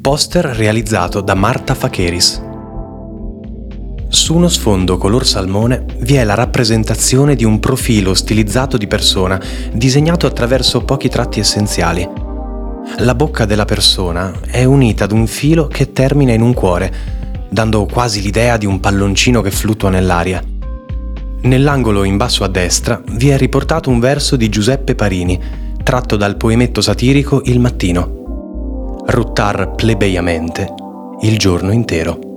Poster realizzato da Marta Facheris. Su uno sfondo color salmone vi è la rappresentazione di un profilo stilizzato di persona, disegnato attraverso pochi tratti essenziali. La bocca della persona è unita ad un filo che termina in un cuore, dando quasi l'idea di un palloncino che fluttua nell'aria. Nell'angolo in basso a destra vi è riportato un verso di Giuseppe Parini, tratto dal poemetto satirico Il mattino. Ruttar plebeiamente il giorno intero.